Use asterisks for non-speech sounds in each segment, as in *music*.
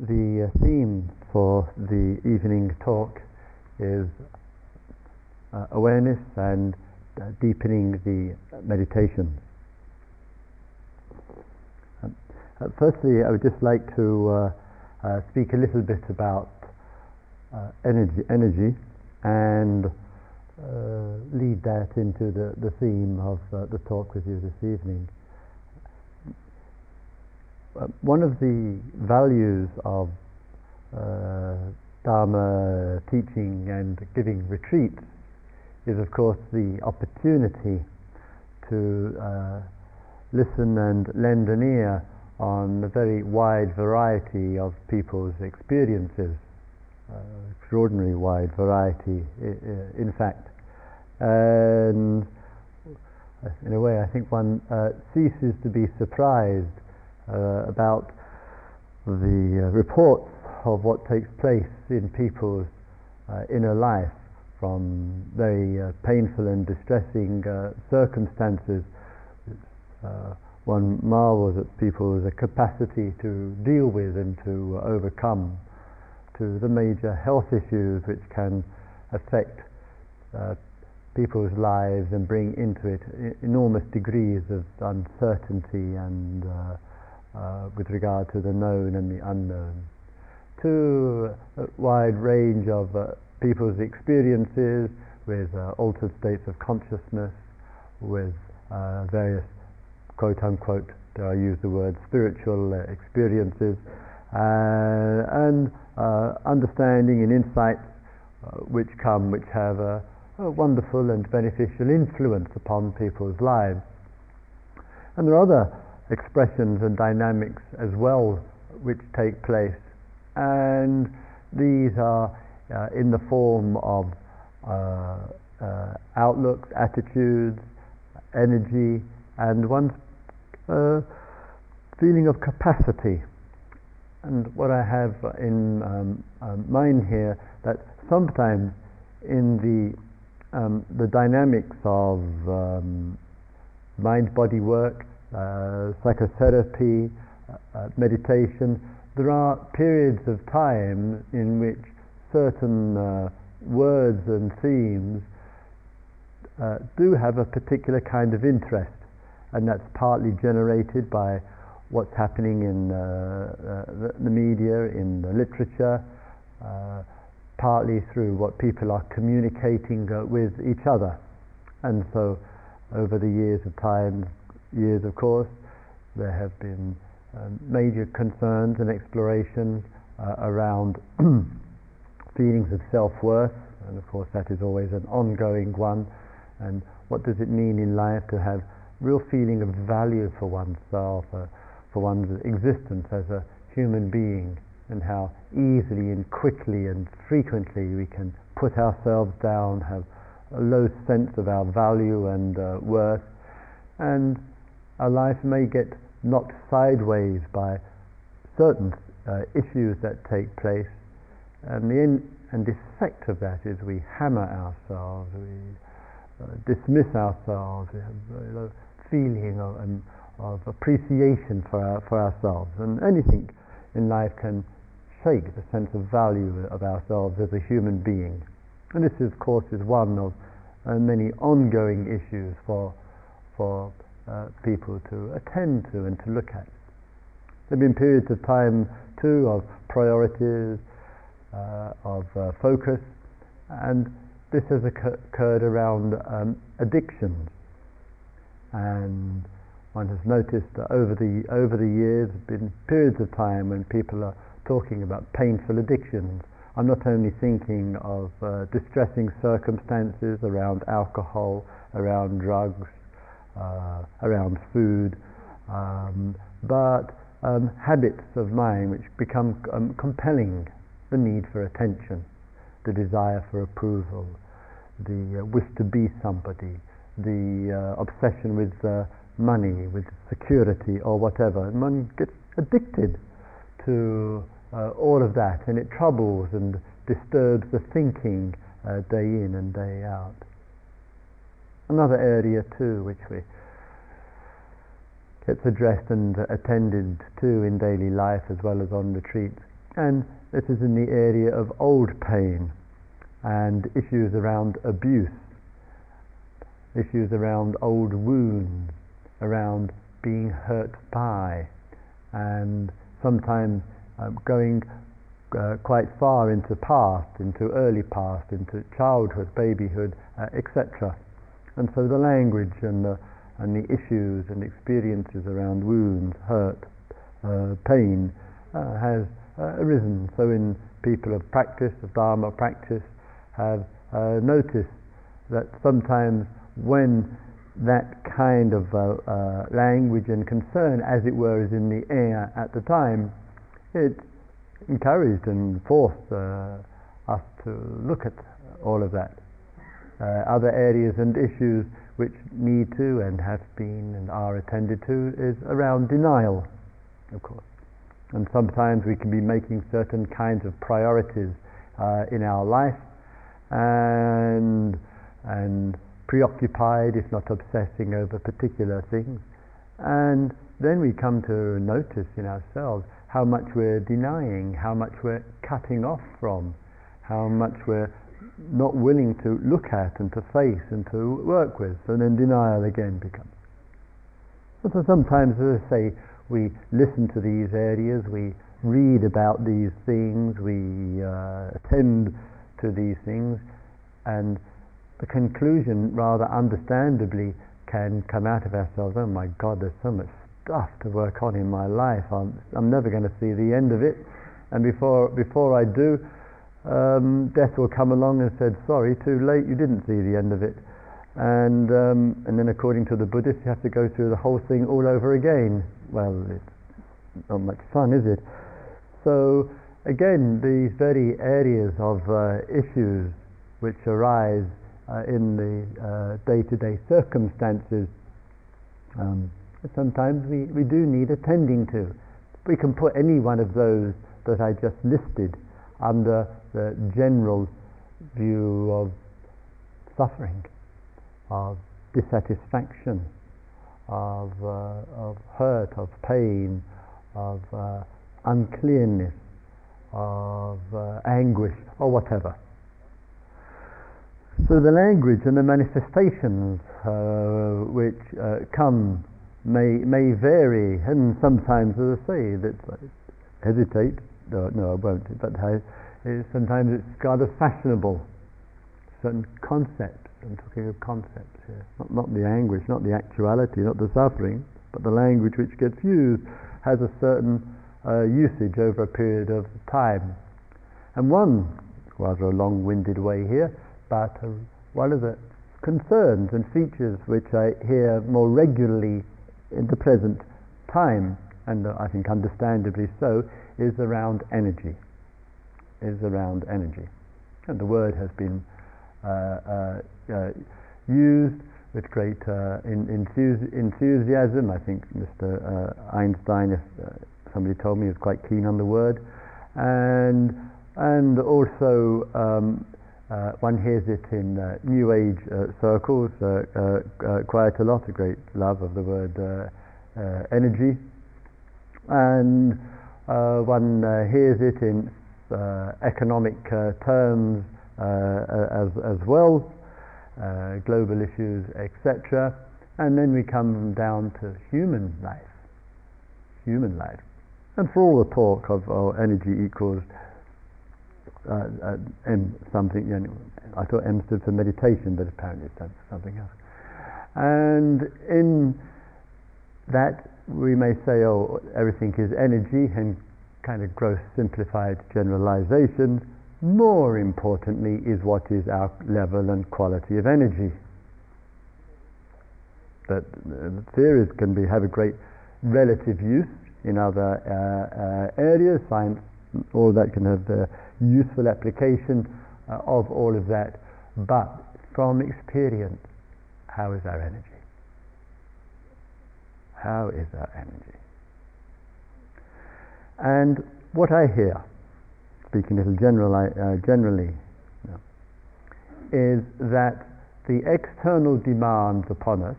the uh, theme for the evening talk is uh, awareness and uh, deepening the meditation. Um, uh, firstly, I would just like to uh, uh, speak a little bit about energy, energy, and lead that into the, the theme of the talk with you this evening. One of the values of Dharma teaching and giving retreats is, of course, the opportunity to uh, listen and lend an ear on a very wide variety of people's experiences, uh, extraordinary wide variety, in fact. And in a way, I think one uh, ceases to be surprised uh, about the uh, reports of what takes place in people's uh, inner life from very uh, painful and distressing uh, circumstances. Uh, one marvels at people's capacity to deal with and to overcome, to the major health issues which can affect people's lives and bring into it enormous degrees of uncertainty and uh, uh, with regard to the known and the unknown. To a wide range of people's experiences with uh, altered states of consciousness, with uh, various quote unquote, I use the word spiritual uh, experiences, uh, and uh, understanding and insights which come, which have a, a wonderful and beneficial influence upon people's lives. And there are other expressions and dynamics as well which take place, and these are uh, in the form of uh, uh, outlooks, attitudes, energy, and one's feeling of capacity. And what I have in um, um, mind here that sometimes in the um, the dynamics of um, mind-body work, uh, psychotherapy, uh, meditation, there are periods of time in which certain uh, words and themes uh, do have a particular kind of interest, and that's partly generated by what's happening in the, the, media, in the literature, partly through what people are communicating uh, with each other. And so, over the years of time, years of course, there have been um, major concerns and explorations around *clears throat* feelings of self-worth, and of course that is always an ongoing one. And what does it mean in life to have real feeling of value for oneself, uh, for one's existence as a human being, and how easily and quickly and frequently we can put ourselves down, have a low sense of our value and uh, worth, and our life may get knocked sideways by certain uh, issues that take place and the end and effect of that is we hammer ourselves, we uh, dismiss ourselves, we have a feeling of, um, of appreciation for, our, for ourselves. And anything in life can shake the sense of value of ourselves as a human being. And this, of course, is one of uh, many ongoing issues for, for uh, people to attend to and to look at. There have been periods of time, too, of priorities, uh, of uh, focus, and this has occurred around um, addictions. And one has noticed that over the over the years, there have been periods of time when people are talking about painful addictions. I'm not only thinking of uh, distressing circumstances around alcohol, around drugs, around food, um, but um, habits of mind which become um, compelling the need for attention, the desire for approval, the uh, wish to be somebody, the uh, obsession with uh, money, with security, or whatever. And one gets addicted to uh, all of that, and it troubles and disturbs the thinking uh, day in and day out. Another area, too, which we gets addressed and attended to in daily life as well as on retreats And this is in the area of old pain and issues around abuse, issues around old wounds, around being hurt by, and sometimes um, going uh, quite far into past, into early past, into childhood, babyhood, uh, etc. And so the language and the, and the issues and experiences around wounds, hurt, uh, pain uh, has uh, arisen. So in people of practice, of Dharma practice, have uh, noticed that sometimes when that kind of language and concern, as it were, is in the air at the time, it encouraged and forced uh, us to look at all of that. Uh, other areas and issues which need to and have been and are attended to is around denial, of course. And sometimes we can be making certain kinds of priorities uh, in our life and, and preoccupied, if not obsessing over particular things. And then we come to notice in ourselves how much we're denying, how much we're cutting off from, how much we're not willing to look at and to face and to work with. So then denial again becomes. So sometimes, as I say, we listen to these areas, we read about these things, we uh, attend to these things, and the conclusion, rather understandably, can come out of ourselves oh my God, there's so much stuff to work on in my life. I'm, I'm never going to see the end of it. And before, before I do, um, death will come along and said, sorry, too late, you didn't see the end of it. And, um, and then according to the Buddhists, you have to go through the whole thing all over again. Well, it's not much fun, is it? So again, these very areas of uh, issues which arise uh, in the uh, day-to-day circumstances um, sometimes we, we do need attending to. We can put any one of those that I just listed under the general view of suffering, of dissatisfaction, of, uh, of hurt, of pain, of uh, uncleanness, of uh, anguish, or whatever. So the language and the manifestations uh, which uh, come may may vary, and sometimes, as I say, that hesitate. No, no, I won't. But sometimes it's rather fashionable. Certain concepts. I'm talking of concepts here, not not the anguish, not the actuality, not the suffering, but the language which gets used has a certain uh, usage over a period of time. And one, rather a long-winded way here, but uh, one of the concerns and features which I hear more regularly in the present time, and I think understandably so, is around energy. Is around energy. And the word has been uh, uh, uh used with great uh, in, enthusiasm. I think Mr. Uh, Einstein, if somebody told me, was quite keen on the word. And, and also, um, uh, one hears it in uh, New Age uh, circles uh, uh, quite a lot, a great love of the word energy. And one hears it in economic terms as, as well, global issues, etc. And then we come down to human life. Human life. And for all the talk of oh, energy equals uh, uh, M something. You know, I thought M stood for meditation, but apparently it stands for something else. And in that, we may say, oh, everything is energy, and kind of gross simplified generalizations. More importantly, is what is our level and quality of energy. That uh, theories can be have a great relative use in other uh, uh, areas. Science, all that can have the useful application uh, of all of that, but from experience, how is our energy? How is our energy? And what I hear, speaking a little uh, generally, you know, is that the external demands upon us,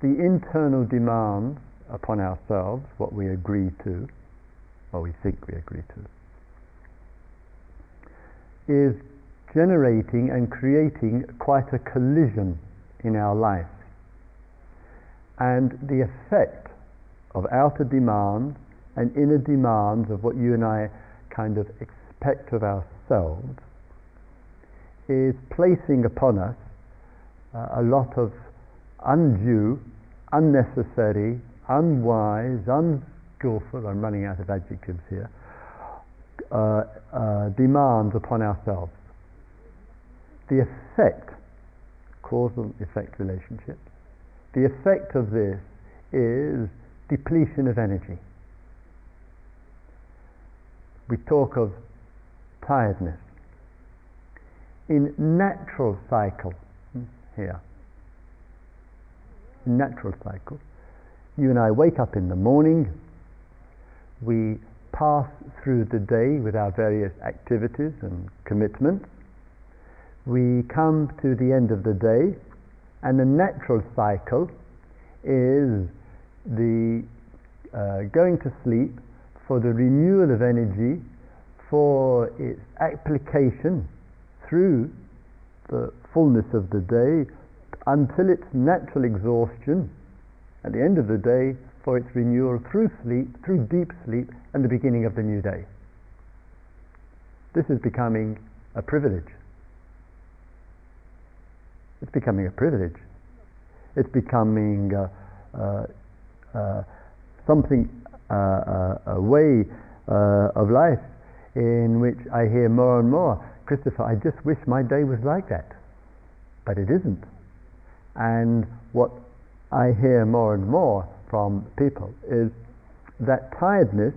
the internal demands upon ourselves, what we agree to, or we think we agree to, is generating and creating quite a collision in our life. And the effect of outer demands and inner demands of what you and I kind of expect of ourselves is placing upon us uh, a lot of undue, unnecessary, unwise, unskillful, I'm running out of adjectives here, uh, uh, demands upon ourselves. The effect, causal effect relationship, the effect of this is depletion of energy. We talk of tiredness. In natural cycle, hmm, here, natural cycle, you and I wake up in the morning, we pass through the day with our various activities and commitments, we come to the end of the day, and the natural cycle is the uh, going to sleep for the renewal of energy for its application through the fullness of the day until its natural exhaustion at the end of the day for its renewal through sleep, through deep sleep, and the beginning of the new day. This is becoming a privilege. It's becoming a privilege. It's becoming uh, uh, uh, something, uh, a way of life in which I hear more and more, Christopher, I just wish my day was like that. But it isn't. And what I hear more and more from people is that tiredness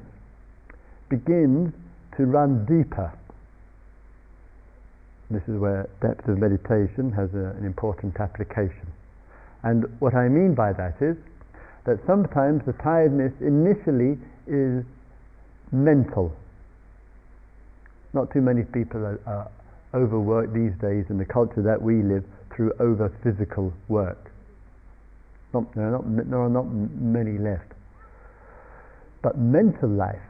begins to run deeper. This is where depth of meditation has a, an important application. And what I mean by that is that sometimes the tiredness initially is mental. Not too many people are, are overworked these days in the culture that we live through over physical work. Not, there, are not, there are not many left. But mental life,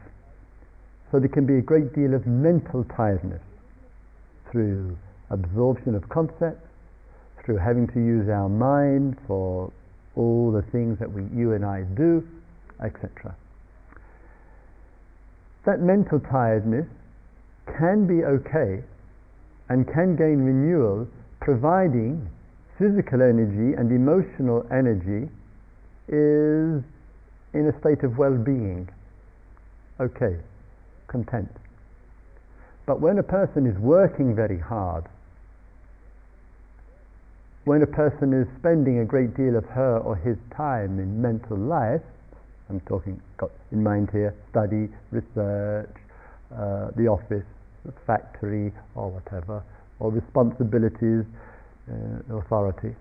so there can be a great deal of mental tiredness through absorption of concepts, through having to use our mind for all the things that we, you and I do, etc. That mental tiredness can be okay and can gain renewal providing physical energy and emotional energy is in a state of well-being. Okay, content. But when a person is working very hard when a person is spending a great deal of her or his time in mental life, I'm talking, got in mind here, study, research, uh, the office, the factory, or whatever, or responsibilities, uh, authority,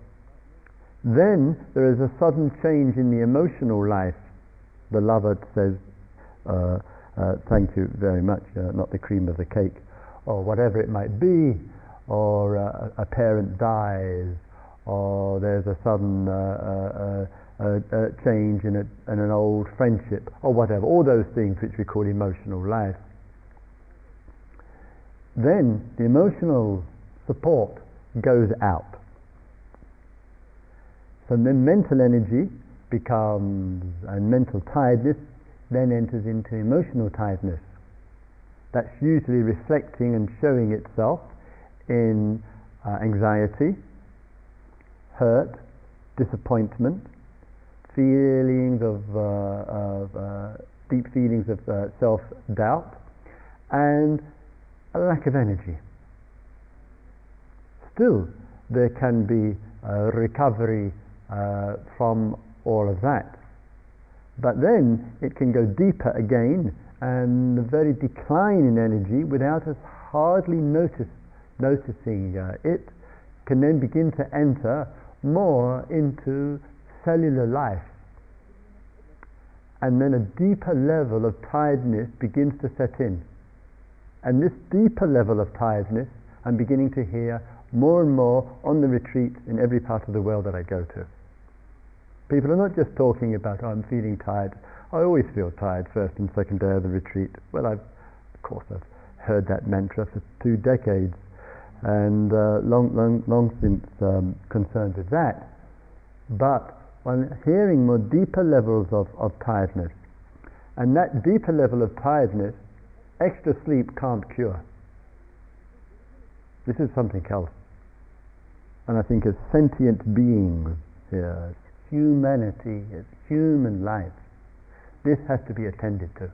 then there is a sudden change in the emotional life. The lover says, uh, uh, thank you very much, uh, not the cream of the cake, or whatever it might be, or uh, a parent dies, or there's a sudden uh, uh, uh, change in, a, in an old friendship, or whatever, all those things which we call emotional life. Then the emotional support goes out. So then mental energy becomes, and mental tiredness then enters into emotional tiredness. That's usually reflecting and showing itself in uh, anxiety, hurt, disappointment, feelings of, uh, of uh, deep feelings of uh, self-doubt, and a lack of energy. Still, there can be recovery uh, from all of that. But then it can go deeper again and the very decline in energy without us hardly notice, noticing uh, it can then begin to enter more into cellular life. And then a deeper level of tiredness begins to set in. And this deeper level of tiredness, I'm beginning to hear more and more on the retreat in every part of the world that I go to. People are not just talking about, oh, I'm feeling tired. I always feel tired first and second day of the retreat. Well, I've, of course, I've heard that mantra for two decades and uh, long, long, long since um, concerned with that. But when hearing more deeper levels of, of tiredness, and that deeper level of tiredness, extra sleep can't cure. This is something else. And I think as sentient beings here, as humanity, as human life, this has to be attended to.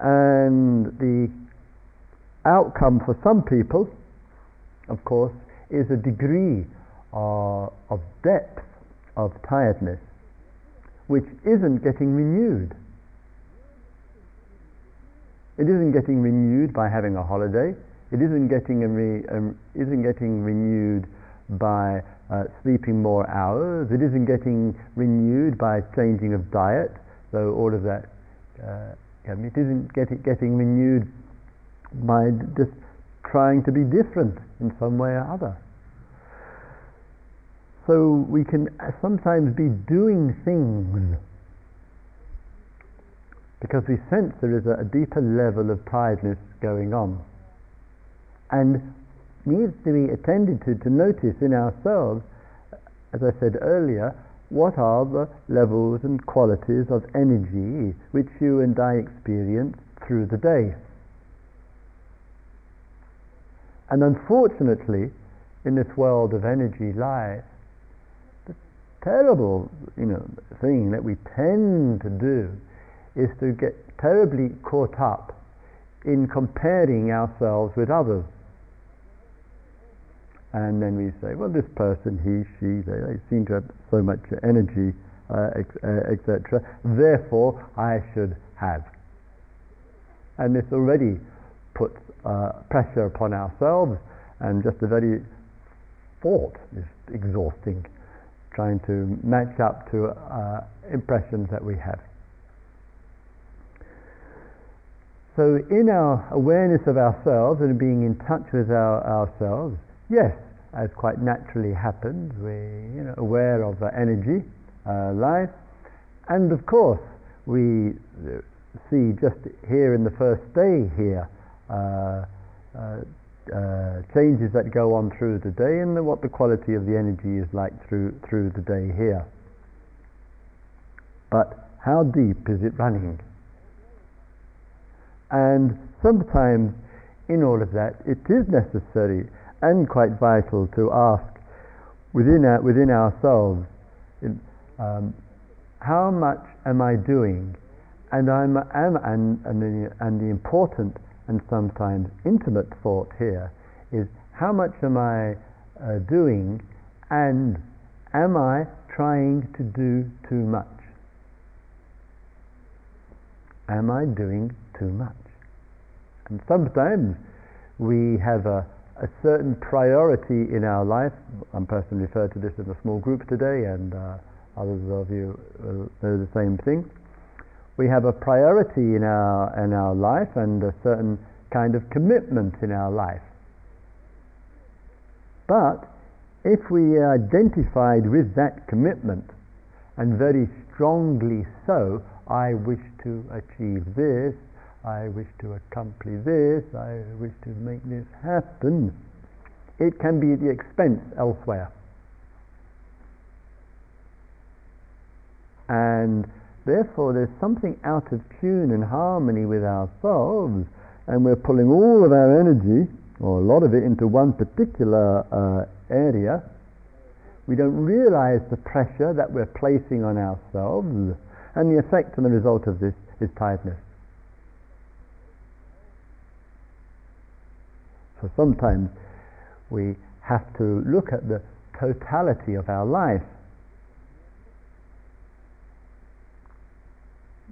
And the outcome for some people, of course, is a degree uh, of depth of tiredness which isn't getting renewed. It isn't getting renewed by having a holiday. It isn't getting, re, um, isn't getting renewed by uh, sleeping more hours. It isn't getting renewed by changing of diet. So all of that, uh, it isn't get, getting renewed by just trying to be different in some way or other. So we can uh, sometimes be doing things because we sense there is a, deeper level of tiredness going on and needs to be attended to to notice in ourselves, uh, as I said earlier, what are the levels and qualities of energy which you and I experience through the day. And unfortunately, in this world of energy life, the terrible you know, thing that we tend to do is to get terribly caught up in comparing ourselves with others. And then we say, well, this person, he, she, they, they seem to have so much energy, uh, etc. Uh, Therefore, I should have. And this already puts uh, pressure upon ourselves, and just the very thought is exhausting, trying to match up to uh, impressions that we have. So, in our awareness of ourselves and being in touch with our, ourselves, yes, as quite naturally happens, we're you know, aware of energy, uh, life, and of course, we see just here in the first day here Uh, uh, uh, changes that go on through the day and the, what the quality of the energy is like through, through the day here. But how deep is it running? And sometimes in all of that, it is necessary and quite vital to ask within, our, within ourselves um, how much am I doing? And, I'm, am, and, and, the, and the important and sometimes intimate thought here is how much am I uh, doing and am I trying to do too much? Am I doing too much? And sometimes we have a, a certain priority in our life. I'm personally referred to this in a small group today, and uh, others of you know the same thing we have a priority in our, in our life and a certain kind of commitment in our life. But if we are identified with that commitment, and very strongly so, I wish to achieve this, I wish to accomplish this, I wish to make this happen, it can be at the expense elsewhere. And Therefore, there's something out of tune and harmony with ourselves, and we're pulling all of our energy, or a lot of it, into one particular uh, area. We don't realize the pressure that we're placing on ourselves, and the effect and the result of this is tiredness. So sometimes we have to look at the totality of our life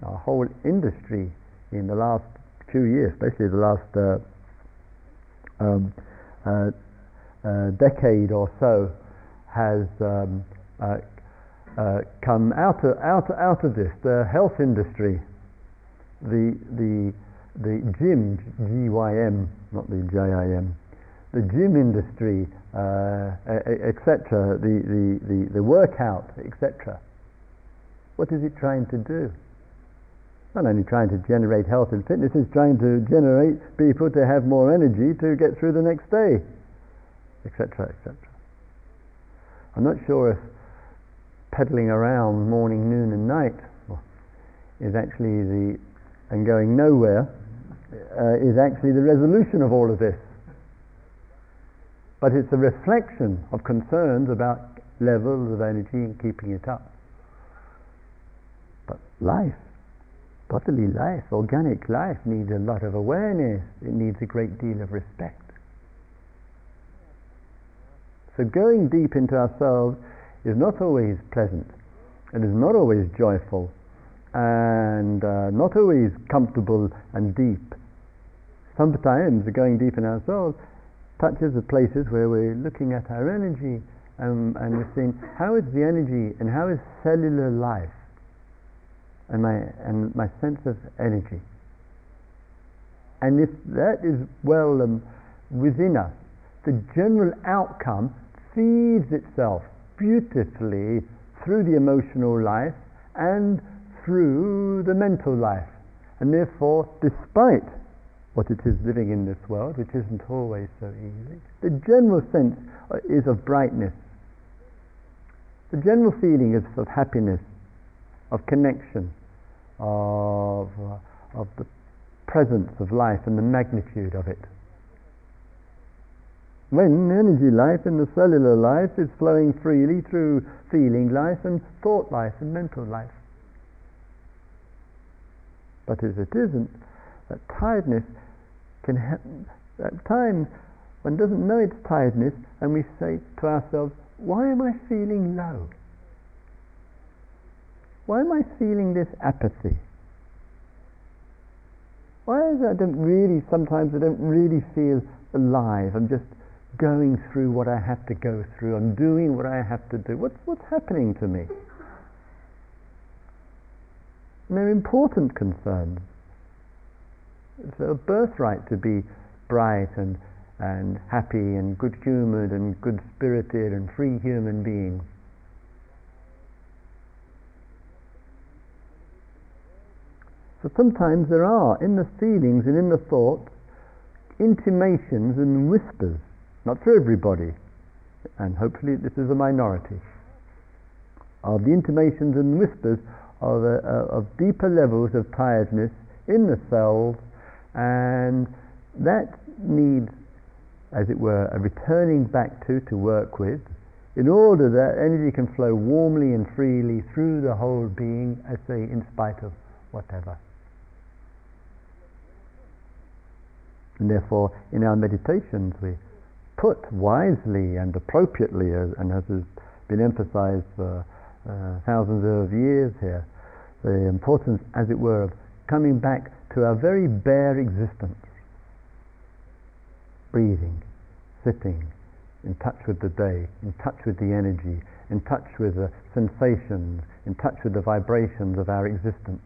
our whole industry in the last few years, especially the last uh, um, uh, uh, decade or so, has um, uh, uh, come out of, out, out of this. The health industry, the, the, the gym, GYM, not the JIM, the gym industry uh, etc., the, the, the, the workout, etc. What is it trying to do? Not only trying to generate health and fitness, it's trying to generate people to have more energy to get through the next day, etc., etc. I'm not sure if pedaling around morning, noon, and night is actually the and going nowhere uh, is actually the resolution of all of this. But it's a reflection of concerns about levels of energy and keeping it up. But life, bodily life, organic life, needs a lot of awareness. It needs a great deal of respect. So going deep into ourselves is not always pleasant. It is not always joyful and uh, not always comfortable and deep. Sometimes going deep in ourselves touches the places where we're looking at our energy um, and we're seeing how is the energy and how is cellular life and my, and my sense of energy. And if that is well um, within us, the general outcome feeds itself beautifully through the emotional life and through the mental life. And therefore, despite what it is living in this world, which isn't always so easy, the general sense is of brightness. The general feeling is of happiness, of connection, of, of the presence of life and the magnitude of it. When energy life in the cellular life is flowing freely through feeling life and thought life and mental life. But if it isn't, that tiredness can happen. At times, one doesn't know it's tiredness, and we say to ourselves, Why am I feeling low? Why am I feeling this apathy? Why is it I don't really, sometimes I don't really feel alive? I'm just going through what I have to go through. I'm doing what I have to do. What's, what's happening to me? And they're important concerns. It's a birthright to be bright and, and happy and good humored and good spirited and free human beings. So sometimes there are, in the feelings and in the thoughts, intimations and whispers, not for everybody, and hopefully this is a minority, of the intimations and whispers of, a, of deeper levels of tiredness in the cells, and that needs, as it were, a returning back to to work with, in order that energy can flow warmly and freely through the whole being, I say, in spite of whatever. And therefore, in our meditations, we put wisely and appropriately, and as has been emphasized for uh, thousands of years here, the importance, as it were, of coming back to our very bare existence. Breathing, sitting, in touch with the day, in touch with the energy, in touch with the sensations, in touch with the vibrations of our existence.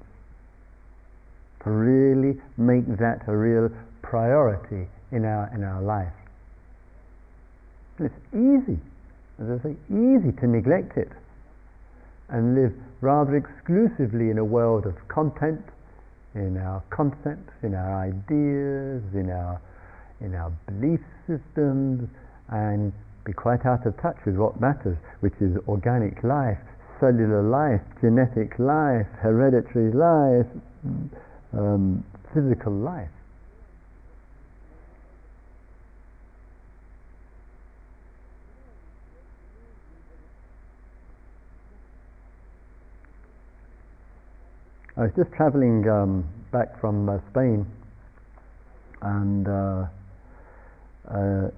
To really make that a real priority in our, in our life. And it's easy, as I say, easy to neglect it and live rather exclusively in a world of content, in our concepts, in our ideas, in our, in our belief systems, and be quite out of touch with what matters, which is organic life, cellular life, genetic life, hereditary life, um, physical life. I was just traveling um, back from uh, Spain, and uh, uh,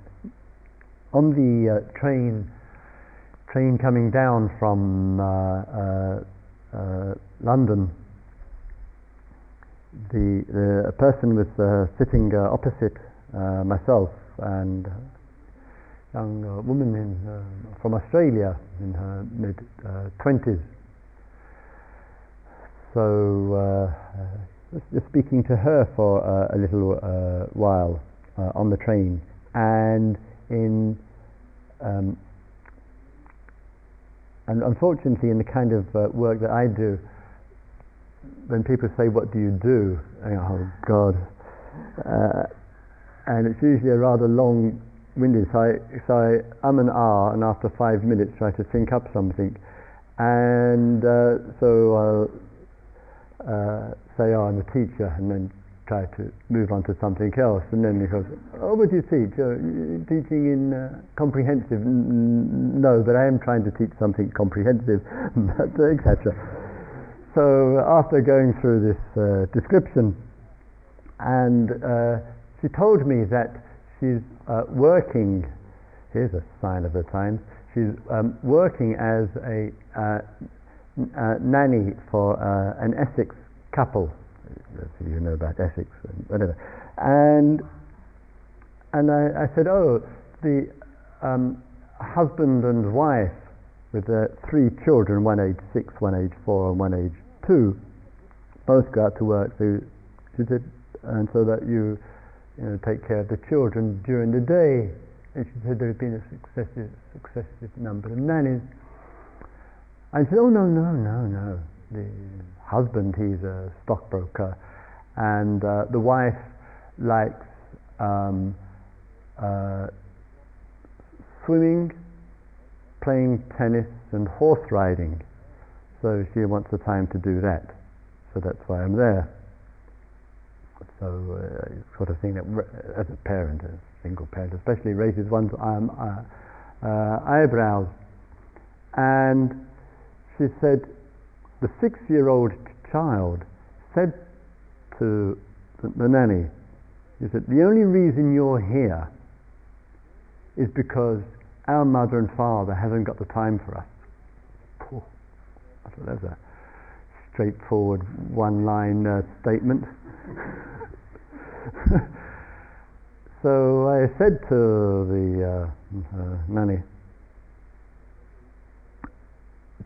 on the uh, train, train coming down from uh, London, the, the a person was sitting opposite myself and young woman in, from Australia in her mid twenties so uh, just speaking to her for uh, a little uh, while on the train, and in um, and unfortunately, in the kind of uh, work that I do, when people say, "What do you do?" "Oh God," uh, and it's usually a rather long-winded. So I, so I um and ah, and after five minutes, try to think up something, and uh, so I'll uh, say, "Oh, I'm a teacher," and then try to move on to something else. And then he goes, Oh, what do you teach? Uh, teaching in uh, comprehensive? N- no, but I am trying to teach something comprehensive, *laughs* etc. So after going through this uh, description, and uh, she told me that she's uh, working, here's a sign of the times, she's um, working as a uh, nanny for an Essex couple you know about Essex and whatever. And and I, I said, oh, the um, husband and wife with their three children, one age six, one age four, and one age two, both go out to work. So she said, and so that you, you know, take care of the children during the day. And she said there had been a successive, successive number of nannies. I said, oh no, no, no, no. The husband, he's a stockbroker, and uh, the wife likes um, uh, swimming, playing tennis, and horse riding. So she wants the time to do that. So that's why I'm there. So uh, sort of thing that, as a parent, a single parent, especially raises one's um, uh, uh, eyebrows. And she said, the six-year-old child said to the, the nanny, he said, the only reason you're here is because our mother and father haven't got the time for us. Poor. I thought that's a straightforward one-line uh, statement. *laughs* so I said to the uh, uh, nanny,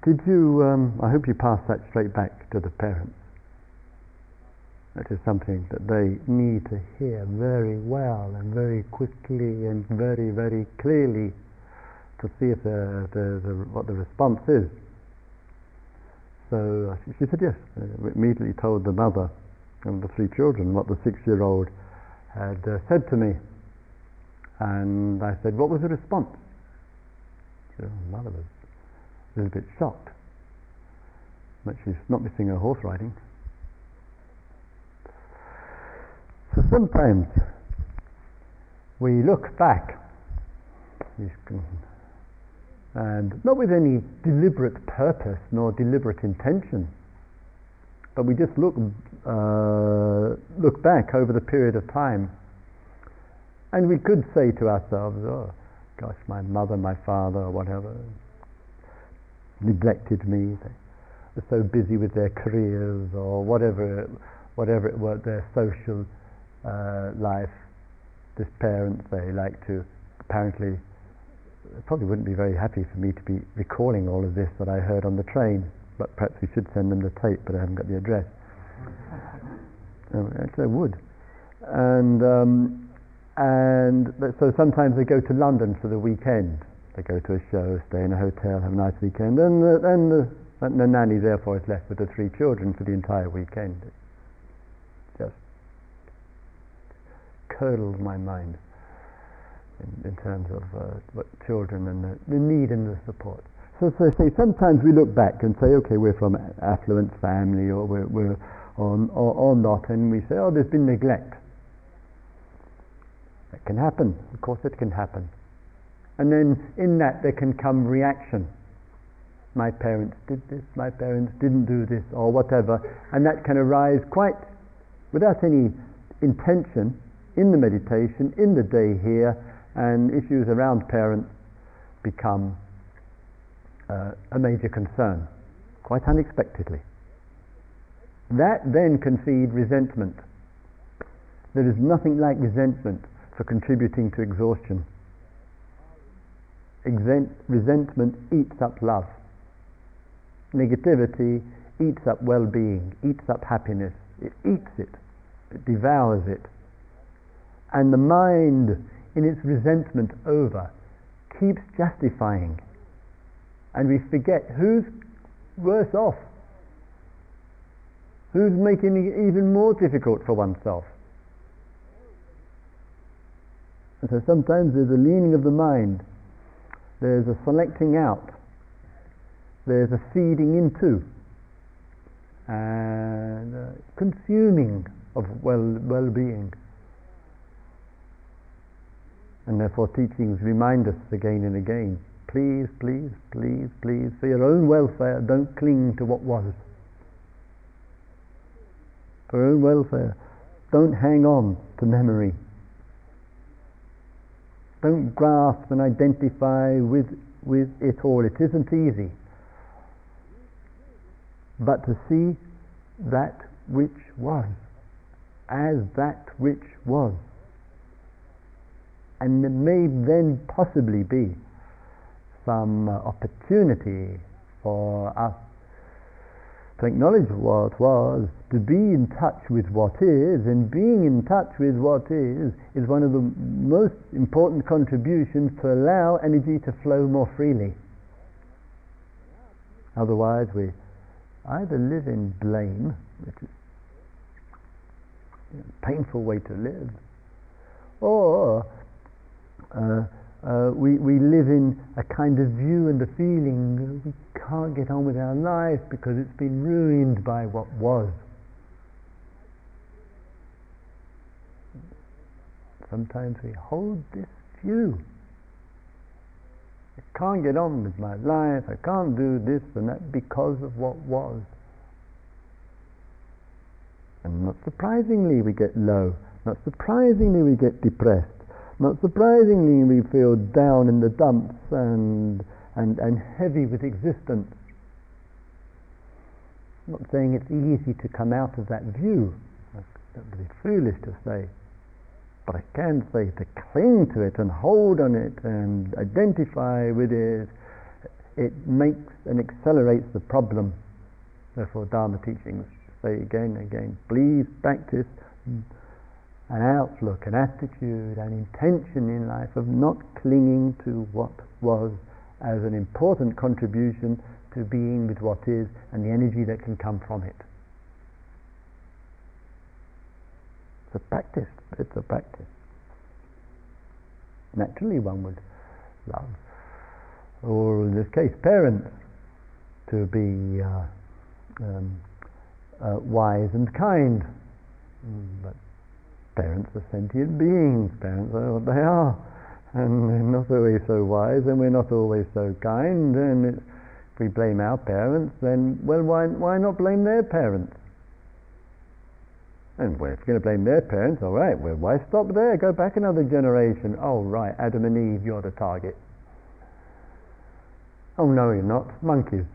did you, um, I hope you pass that straight back to the parents. That is something that they need to hear very well and very quickly and very, very clearly to see if the, the, the, what the response is. So she said yes. Uh, immediately told the mother and the three children what the six-year-old had uh, said to me. And I said, what was the response? She said, oh, mother was a little bit shocked. But she's not missing her horse riding. So sometimes we look back and not with any deliberate purpose nor deliberate intention, but we just look uh, look back over the period of time, and we could say to ourselves, "Oh, gosh, my mother, my father, or whatever, neglected me. They were so busy with their careers or whatever, whatever it was, their social uh, life. This parents, they like to apparently probably wouldn't be very happy for me to be recalling all of this that I heard on the train. But perhaps we should send them the tape, but I haven't got the address. *laughs* um, actually, I would. And um, and so sometimes they go to London for the weekend they go to a show, stay in a hotel, have a nice weekend, and the, the, and the nanny therefore is left with the three children for the entire weekend. It just curdled my mind in, in terms of uh, what children and the, the, need and the support. So, so say sometimes we look back and say, okay, we're from an affluent family, or we're, we're or, or, not, and we say, oh, there's been neglect. That can happen. Of course, it can happen. And then in that there can come reaction. My parents did this, my parents didn't do this, or whatever. And that can arise quite without any intention in the meditation, in the day here, and issues around parents become uh, a major concern, quite unexpectedly. That then can feed resentment. There is nothing like resentment for contributing to exhaustion resentment eats up love. Negativity eats up well being, eats up happiness. It eats it, it devours it. And the mind, in its resentment over, keeps justifying. And we forget who's worse off, who's making it even more difficult for oneself. And so sometimes there's a leaning of the mind, there's a selecting out, there's a feeding into, and uh, consuming of well well-being. And therefore teachings remind us again and again, please, please, please, please, for your own welfare, don't cling to what was. For your own welfare, don't hang on to memory. Don't grasp and identify with, with it all. It isn't easy. But to see that which was as that which was. And there may then possibly be some opportunity for us to acknowledge what was, to be in touch with what is, and being in touch with what is is one of the most important contributions to allow energy to flow more freely. Otherwise, we either live in blame, which is a painful way to live, or uh, uh, we, we live in a kind of view and a feeling we can't get on with our life because it's been ruined by what was. Sometimes we hold this view. I can't get on with my life, I can't do this and that because of what was. And not surprisingly, we get low. Not surprisingly, we get depressed. Not surprisingly, we feel down in the dumps and, and, and heavy with existence. I'm not saying it's easy to come out of that view. That would be foolish to say. But I can say to cling to it and hold on it and identify with it, it makes and accelerates the problem. Therefore, Dharma teachings say again and again, please practice an outlook, an attitude, an intention in life of not clinging to what was as an important contribution to being with what is and the energy that can come from it. It's a practice, it's a practice. Naturally, one would love, or in this case, parents, to be uh, um, uh, wise and kind. Mm, but Parents are sentient beings. Parents are what they are. And they're not always so wise, and we're not always so kind. And if we blame our parents, then, well, why, why not blame their parents? And well, if you're going to blame their parents, all right, well, why stop there? Go back another generation. Oh, right, Adam and Eve, you're the target. Oh, no, you're not. Monkeys.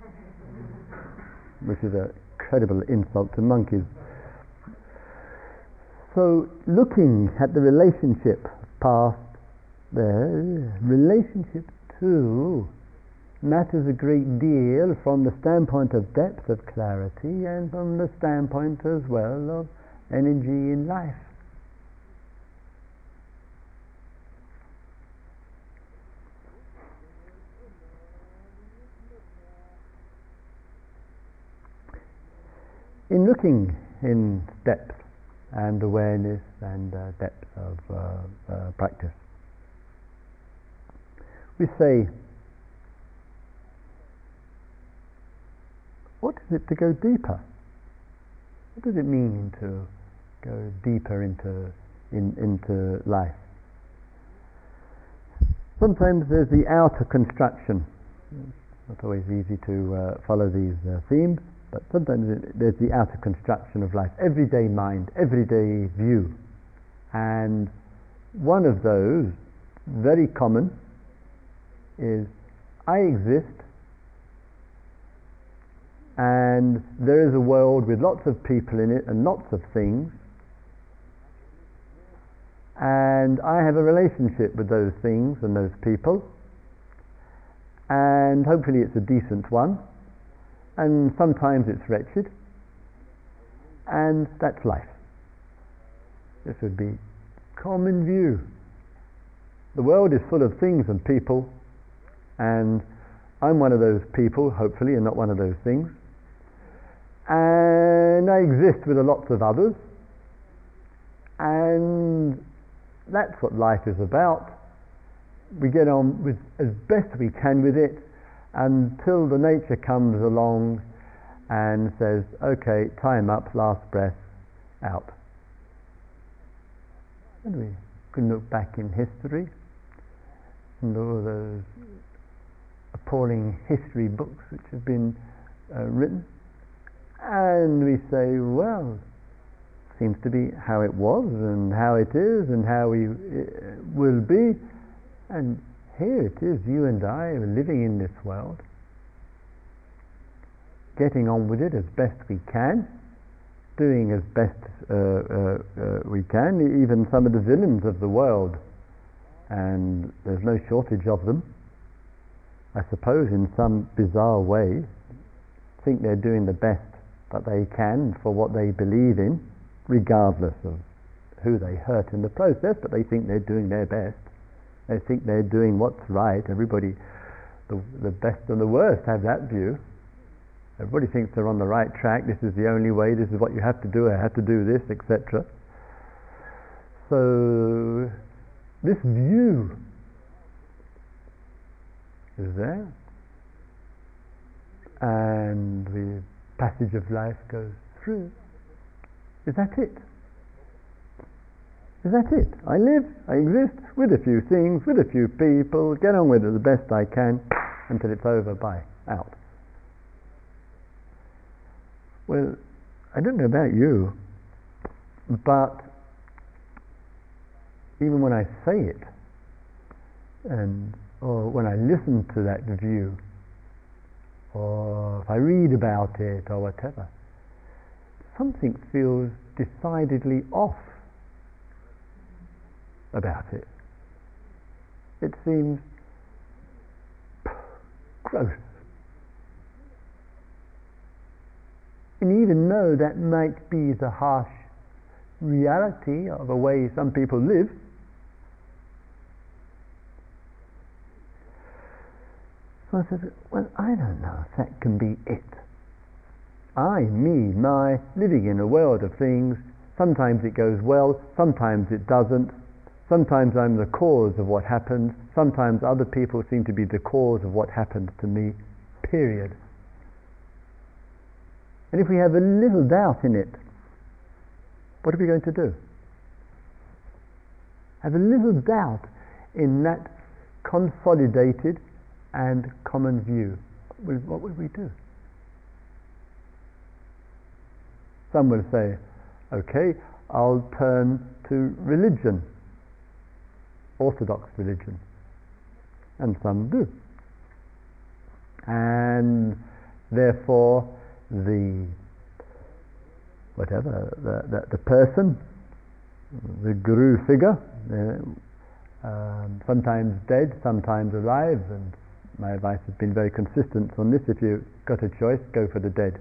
*laughs* Which is a credible insult to monkeys. So, looking at the relationship past there, relationship to matters a great deal from the standpoint of depth of clarity and from the standpoint as well of energy in life. In looking in depth and awareness and uh, depth of uh, uh, practice. We say, what is it to go deeper? What does it mean to go deeper into in, into life? Sometimes there's the outer construction. It's not always easy to uh, follow these uh, themes. But sometimes there's the outer construction of life, everyday mind, everyday view. And one of those, very common, is I exist and there is a world with lots of people in it and lots of things and I have a relationship with those things and those people and hopefully it's a decent one and sometimes it's wretched, and that's life. This would be common view. the world is full of things and people, and I'm one of those people, hopefully, and not one of those things. And I exist with a lots of others, and that's what life is about. We get on with as best we can with it until the nature comes along and says, okay, time up, last breath, out. And we can look back in history and all those appalling history books which have been uh, written, and we say, well, seems to be how it was and how it is and how we uh, will be, and here it is, you and I are living in this world, getting on with it as best we can, doing as best uh, uh, uh we can, even some of the villains of the world, and there's no shortage of them I suppose in some bizarre way, think they're doing the best that they can for what they believe in, regardless of who they hurt in the process, but they think they're doing their best. They think they're doing what's right. Everybody, the, the best and the worst, have that view. Everybody thinks they're on the right track. This is the only way. This is what you have to do. I have to do this, etc. So, this view is there. And the passage of life goes through. Is that it? Is that it? I live, I exist with a few things, with a few people, get on with it the best I can until it's over, bye, out. Well, I don't know about you, but even when I say it, and or when I listen to that view, or if I read about it, or whatever, something feels decidedly off about it. It seems gross. And even though that might be the harsh reality of the way some people live, So I said, well, I don't know if that can be it. I, me, my, living in a world of things, sometimes it goes well, sometimes it doesn't. Sometimes I'm the cause of what happens, sometimes other people seem to be the cause of what happens to me, period. And if we have a little doubt in it, what are we going to do? Have a little doubt in that consolidated and common view, what would we do? Some will say, okay, I'll turn to religion, Orthodox religion. And some do. And therefore, the whatever, the, the, the person, the guru figure, uh, um, sometimes dead, sometimes alive, and my advice has been very consistent on this. If you've got a choice, go for the dead.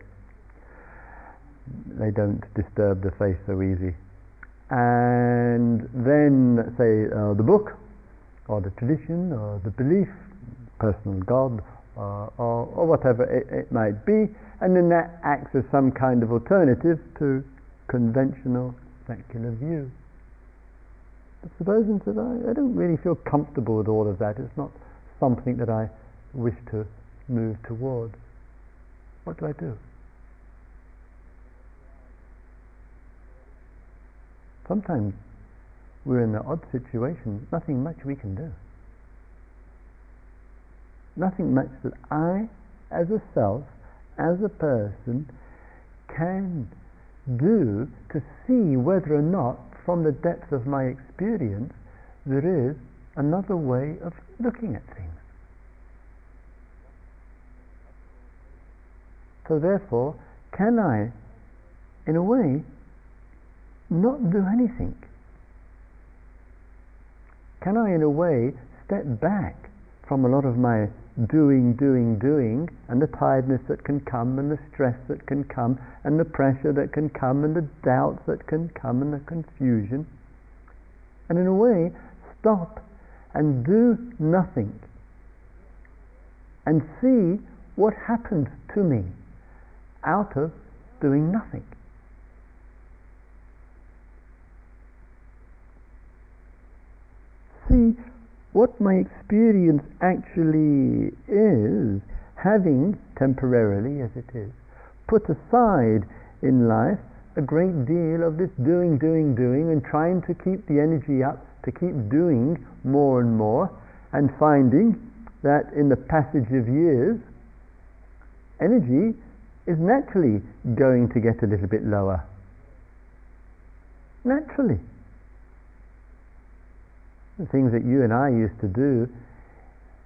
They don't disturb the faith so easy. And then, say, uh, the book, or the tradition, or the belief, personal God, uh, or, or, whatever it, it might be, and then that acts as some kind of alternative to conventional secular view. But suppose I, I don't really feel comfortable with all of that. It's not something that I wish to move towards, what do I do? Sometimes we're in an odd situation, nothing much we can do. Nothing much that I, as a self, as a person, can do to see whether or not, from the depth of my experience, there is another way of looking at things. So therefore, can I, in a way, not do anything? Can I, in a way, step back from a lot of my doing, doing, doing, and the tiredness that can come, and the stress that can come, and the pressure that can come, and the doubts that can come, and the confusion, and in a way, stop and do nothing and see what happens to me out of doing nothing. See what my experience actually is, having temporarily, as it is, put aside in life a great deal of this doing, doing, doing, and trying to keep the energy up to keep doing more and more, and finding that in the passage of years, energy is naturally going to get a little bit lower. Naturally. The things that you and I used to do,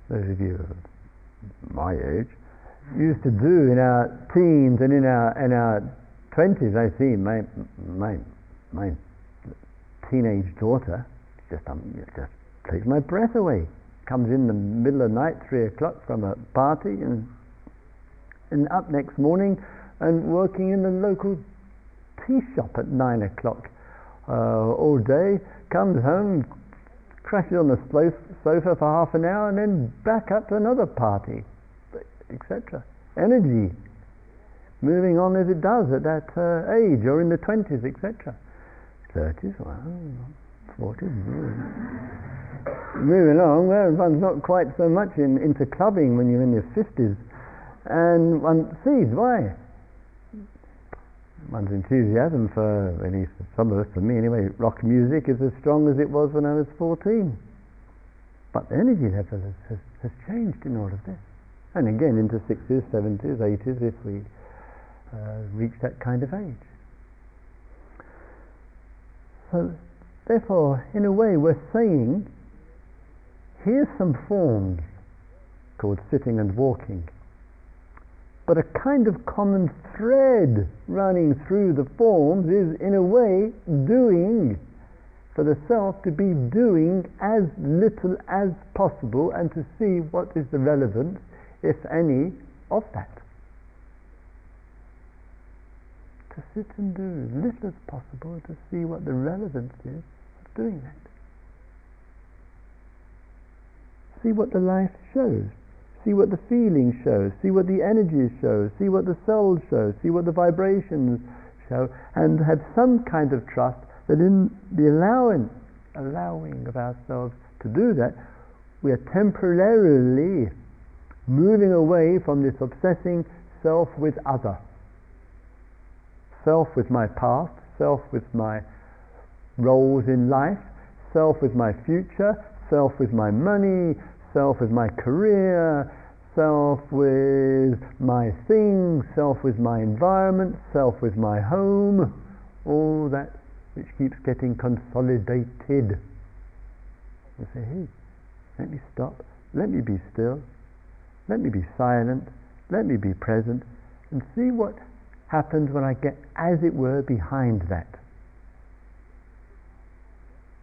those of you of my age, used to do in our teens and in our in our twenties. I see my my my teenage daughter just um, just takes my breath away. Comes in the middle of the night, three o'clock from a party, and and up next morning and working in the local tea shop at nine o'clock uh, all day. Comes home, crashes on the sofa for half an hour, and then back up to another party, etc. Energy moving on as it does at that uh, age or in the 20s, etc. 30s, well, 40s. Moving along, well, one's not quite so much in, into clubbing when you're in your 50s, and one sees why. One's enthusiasm for, at least some of us, for me anyway, rock music is as strong as it was when I was 14. But the energy level has, has, has changed in all of this. And again, into 60s, 70s, 80s, if we uh, reach that kind of age. So, therefore, in a way, we're saying here's some forms called sitting and walking but a kind of common thread running through the forms is, in a way, doing for the self to be doing as little as possible and to see what is the relevance, if any, of that. To sit and do as little as possible to see what the relevance is of doing that. See what the life shows see what the feeling shows, see what the energies show, see what the soul shows, see what the vibrations show, and have some kind of trust that in the allowing, allowing of ourselves to do that, we are temporarily moving away from this obsessing self with other. Self with my past, self with my roles in life, self with my future, self with my money, self with my career, self with my things, self with my environment, self with my home, all that which keeps getting consolidated. You say, hey, let me stop, let me be still, let me be silent, let me be present, and see what happens when I get, as it were, behind that.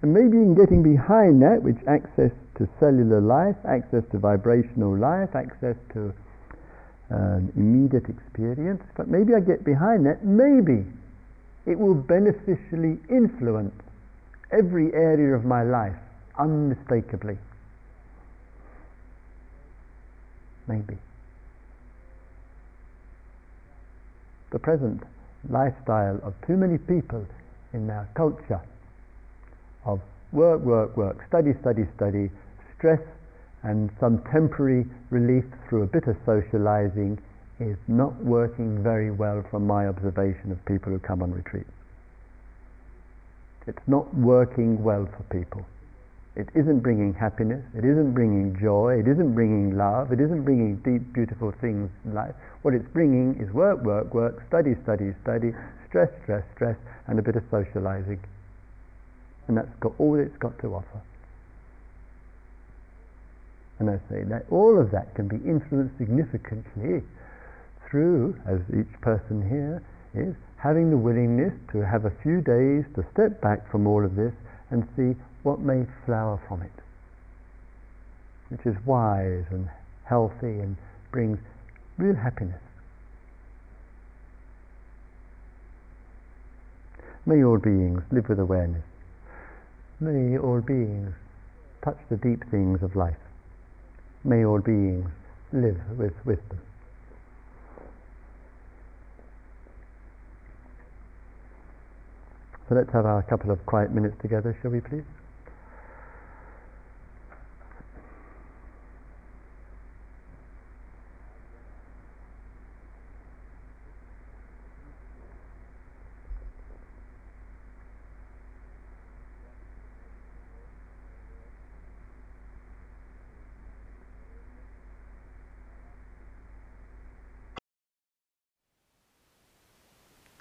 And maybe in getting behind that, which access to cellular life, access to vibrational life, access to um, immediate experience. But maybe I get behind that, maybe it will beneficially influence every area of my life unmistakably. Maybe. The present lifestyle of too many people in our culture of work, work, work, study, study, study, stress and some temporary relief through a bit of socializing is not working very well from my observation of people who come on retreats. It's not working well for people. It isn't bringing happiness, it isn't bringing joy, it isn't bringing love, it isn't bringing deep, beautiful things in life. What it's bringing is work, work, work, study, study, study, stress, stress, stress, and a bit of socializing. And that's got all it's got to offer. And I say that all of that can be influenced significantly through, as each person here is, having the willingness to have a few days to step back from all of this and see what may flower from it, which is wise and healthy and brings real happiness. May all beings live with awareness. May all beings touch the deep things of life. May all beings live with wisdom. So let's have our couple of quiet minutes together, shall we please?